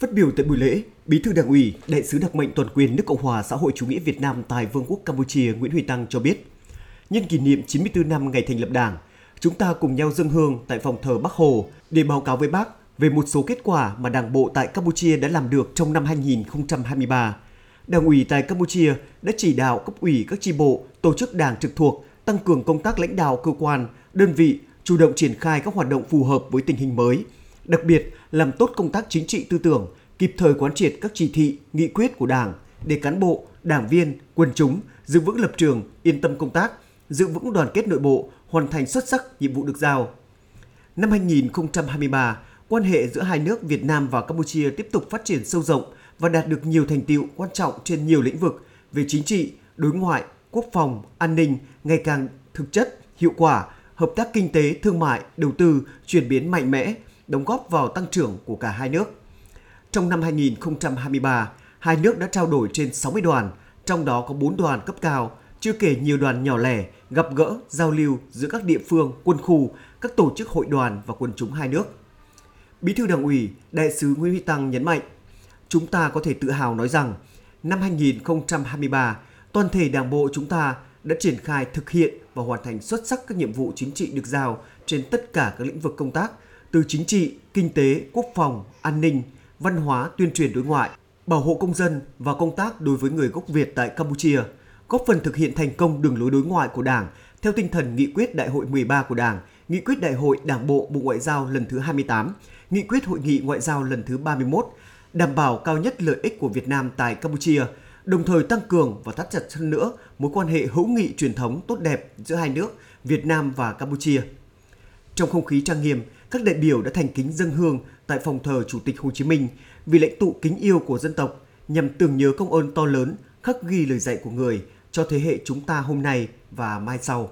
Phát biểu tại buổi lễ, Bí thư Đảng ủy, Đại sứ đặc mệnh toàn quyền nước Cộng hòa xã hội chủ nghĩa Việt Nam tại Vương quốc Campuchia Nguyễn Huy Tăng cho biết, nhân kỷ niệm 94 năm ngày thành lập Đảng, chúng ta cùng nhau dâng hương tại phòng thờ Bắc Hồ để báo cáo với Bác về một số kết quả mà Đảng bộ tại Campuchia đã làm được trong năm 2023. Đảng ủy tại Campuchia đã chỉ đạo cấp ủy các chi bộ, tổ chức đảng trực thuộc tăng cường công tác lãnh đạo cơ quan, đơn vị, chủ động triển khai các hoạt động phù hợp với tình hình mới, đặc biệt làm tốt công tác chính trị tư tưởng, kịp thời quán triệt các chỉ thị, nghị quyết của Đảng để cán bộ, đảng viên, quần chúng giữ vững lập trường, yên tâm công tác, giữ vững đoàn kết nội bộ, hoàn thành xuất sắc nhiệm vụ được giao. Năm 2023, quan hệ giữa hai nước Việt Nam và Campuchia tiếp tục phát triển sâu rộng và đạt được nhiều thành tiệu quan trọng trên nhiều lĩnh vực về chính trị, đối ngoại, quốc phòng, an ninh ngày càng thực chất, hiệu quả, hợp tác kinh tế, thương mại, đầu tư chuyển biến mạnh mẽ, đóng góp vào tăng trưởng của cả hai nước. Trong năm 2023, hai nước đã trao đổi trên 60 đoàn, trong đó có 4 đoàn cấp cao, chưa kể nhiều đoàn nhỏ lẻ, gặp gỡ, giao lưu giữa các địa phương, quân khu, các tổ chức hội đoàn và quân chúng hai nước. Bí thư Đảng ủy, Đại sứ Nguyễn Huy Tăng nhấn mạnh, chúng ta có thể tự hào nói rằng năm 2023, toàn thể Đảng bộ chúng ta đã triển khai thực hiện và hoàn thành xuất sắc các nhiệm vụ chính trị được giao trên tất cả các lĩnh vực công tác, từ chính trị, kinh tế, quốc phòng, an ninh, văn hóa, tuyên truyền đối ngoại, bảo hộ công dân và công tác đối với người gốc Việt tại Campuchia, góp phần thực hiện thành công đường lối đối ngoại của Đảng theo tinh thần nghị quyết Đại hội 13 của Đảng, nghị quyết Đại hội Đảng bộ Bộ Ngoại giao lần thứ 28, nghị quyết Hội nghị Ngoại giao lần thứ 31, đảm bảo cao nhất lợi ích của Việt Nam tại Campuchia, đồng thời tăng cường và thắt chặt hơn nữa mối quan hệ hữu nghị truyền thống tốt đẹp giữa hai nước Việt Nam và Campuchia. Trong không khí trang nghiêm, các đại biểu đã thành kính dâng hương tại phòng thờ Chủ tịch Hồ Chí Minh vì lãnh tụ kính yêu của dân tộc nhằm tưởng nhớ công ơn to lớn, khắc ghi lời dạy của người cho thế hệ chúng ta hôm nay và mai sau.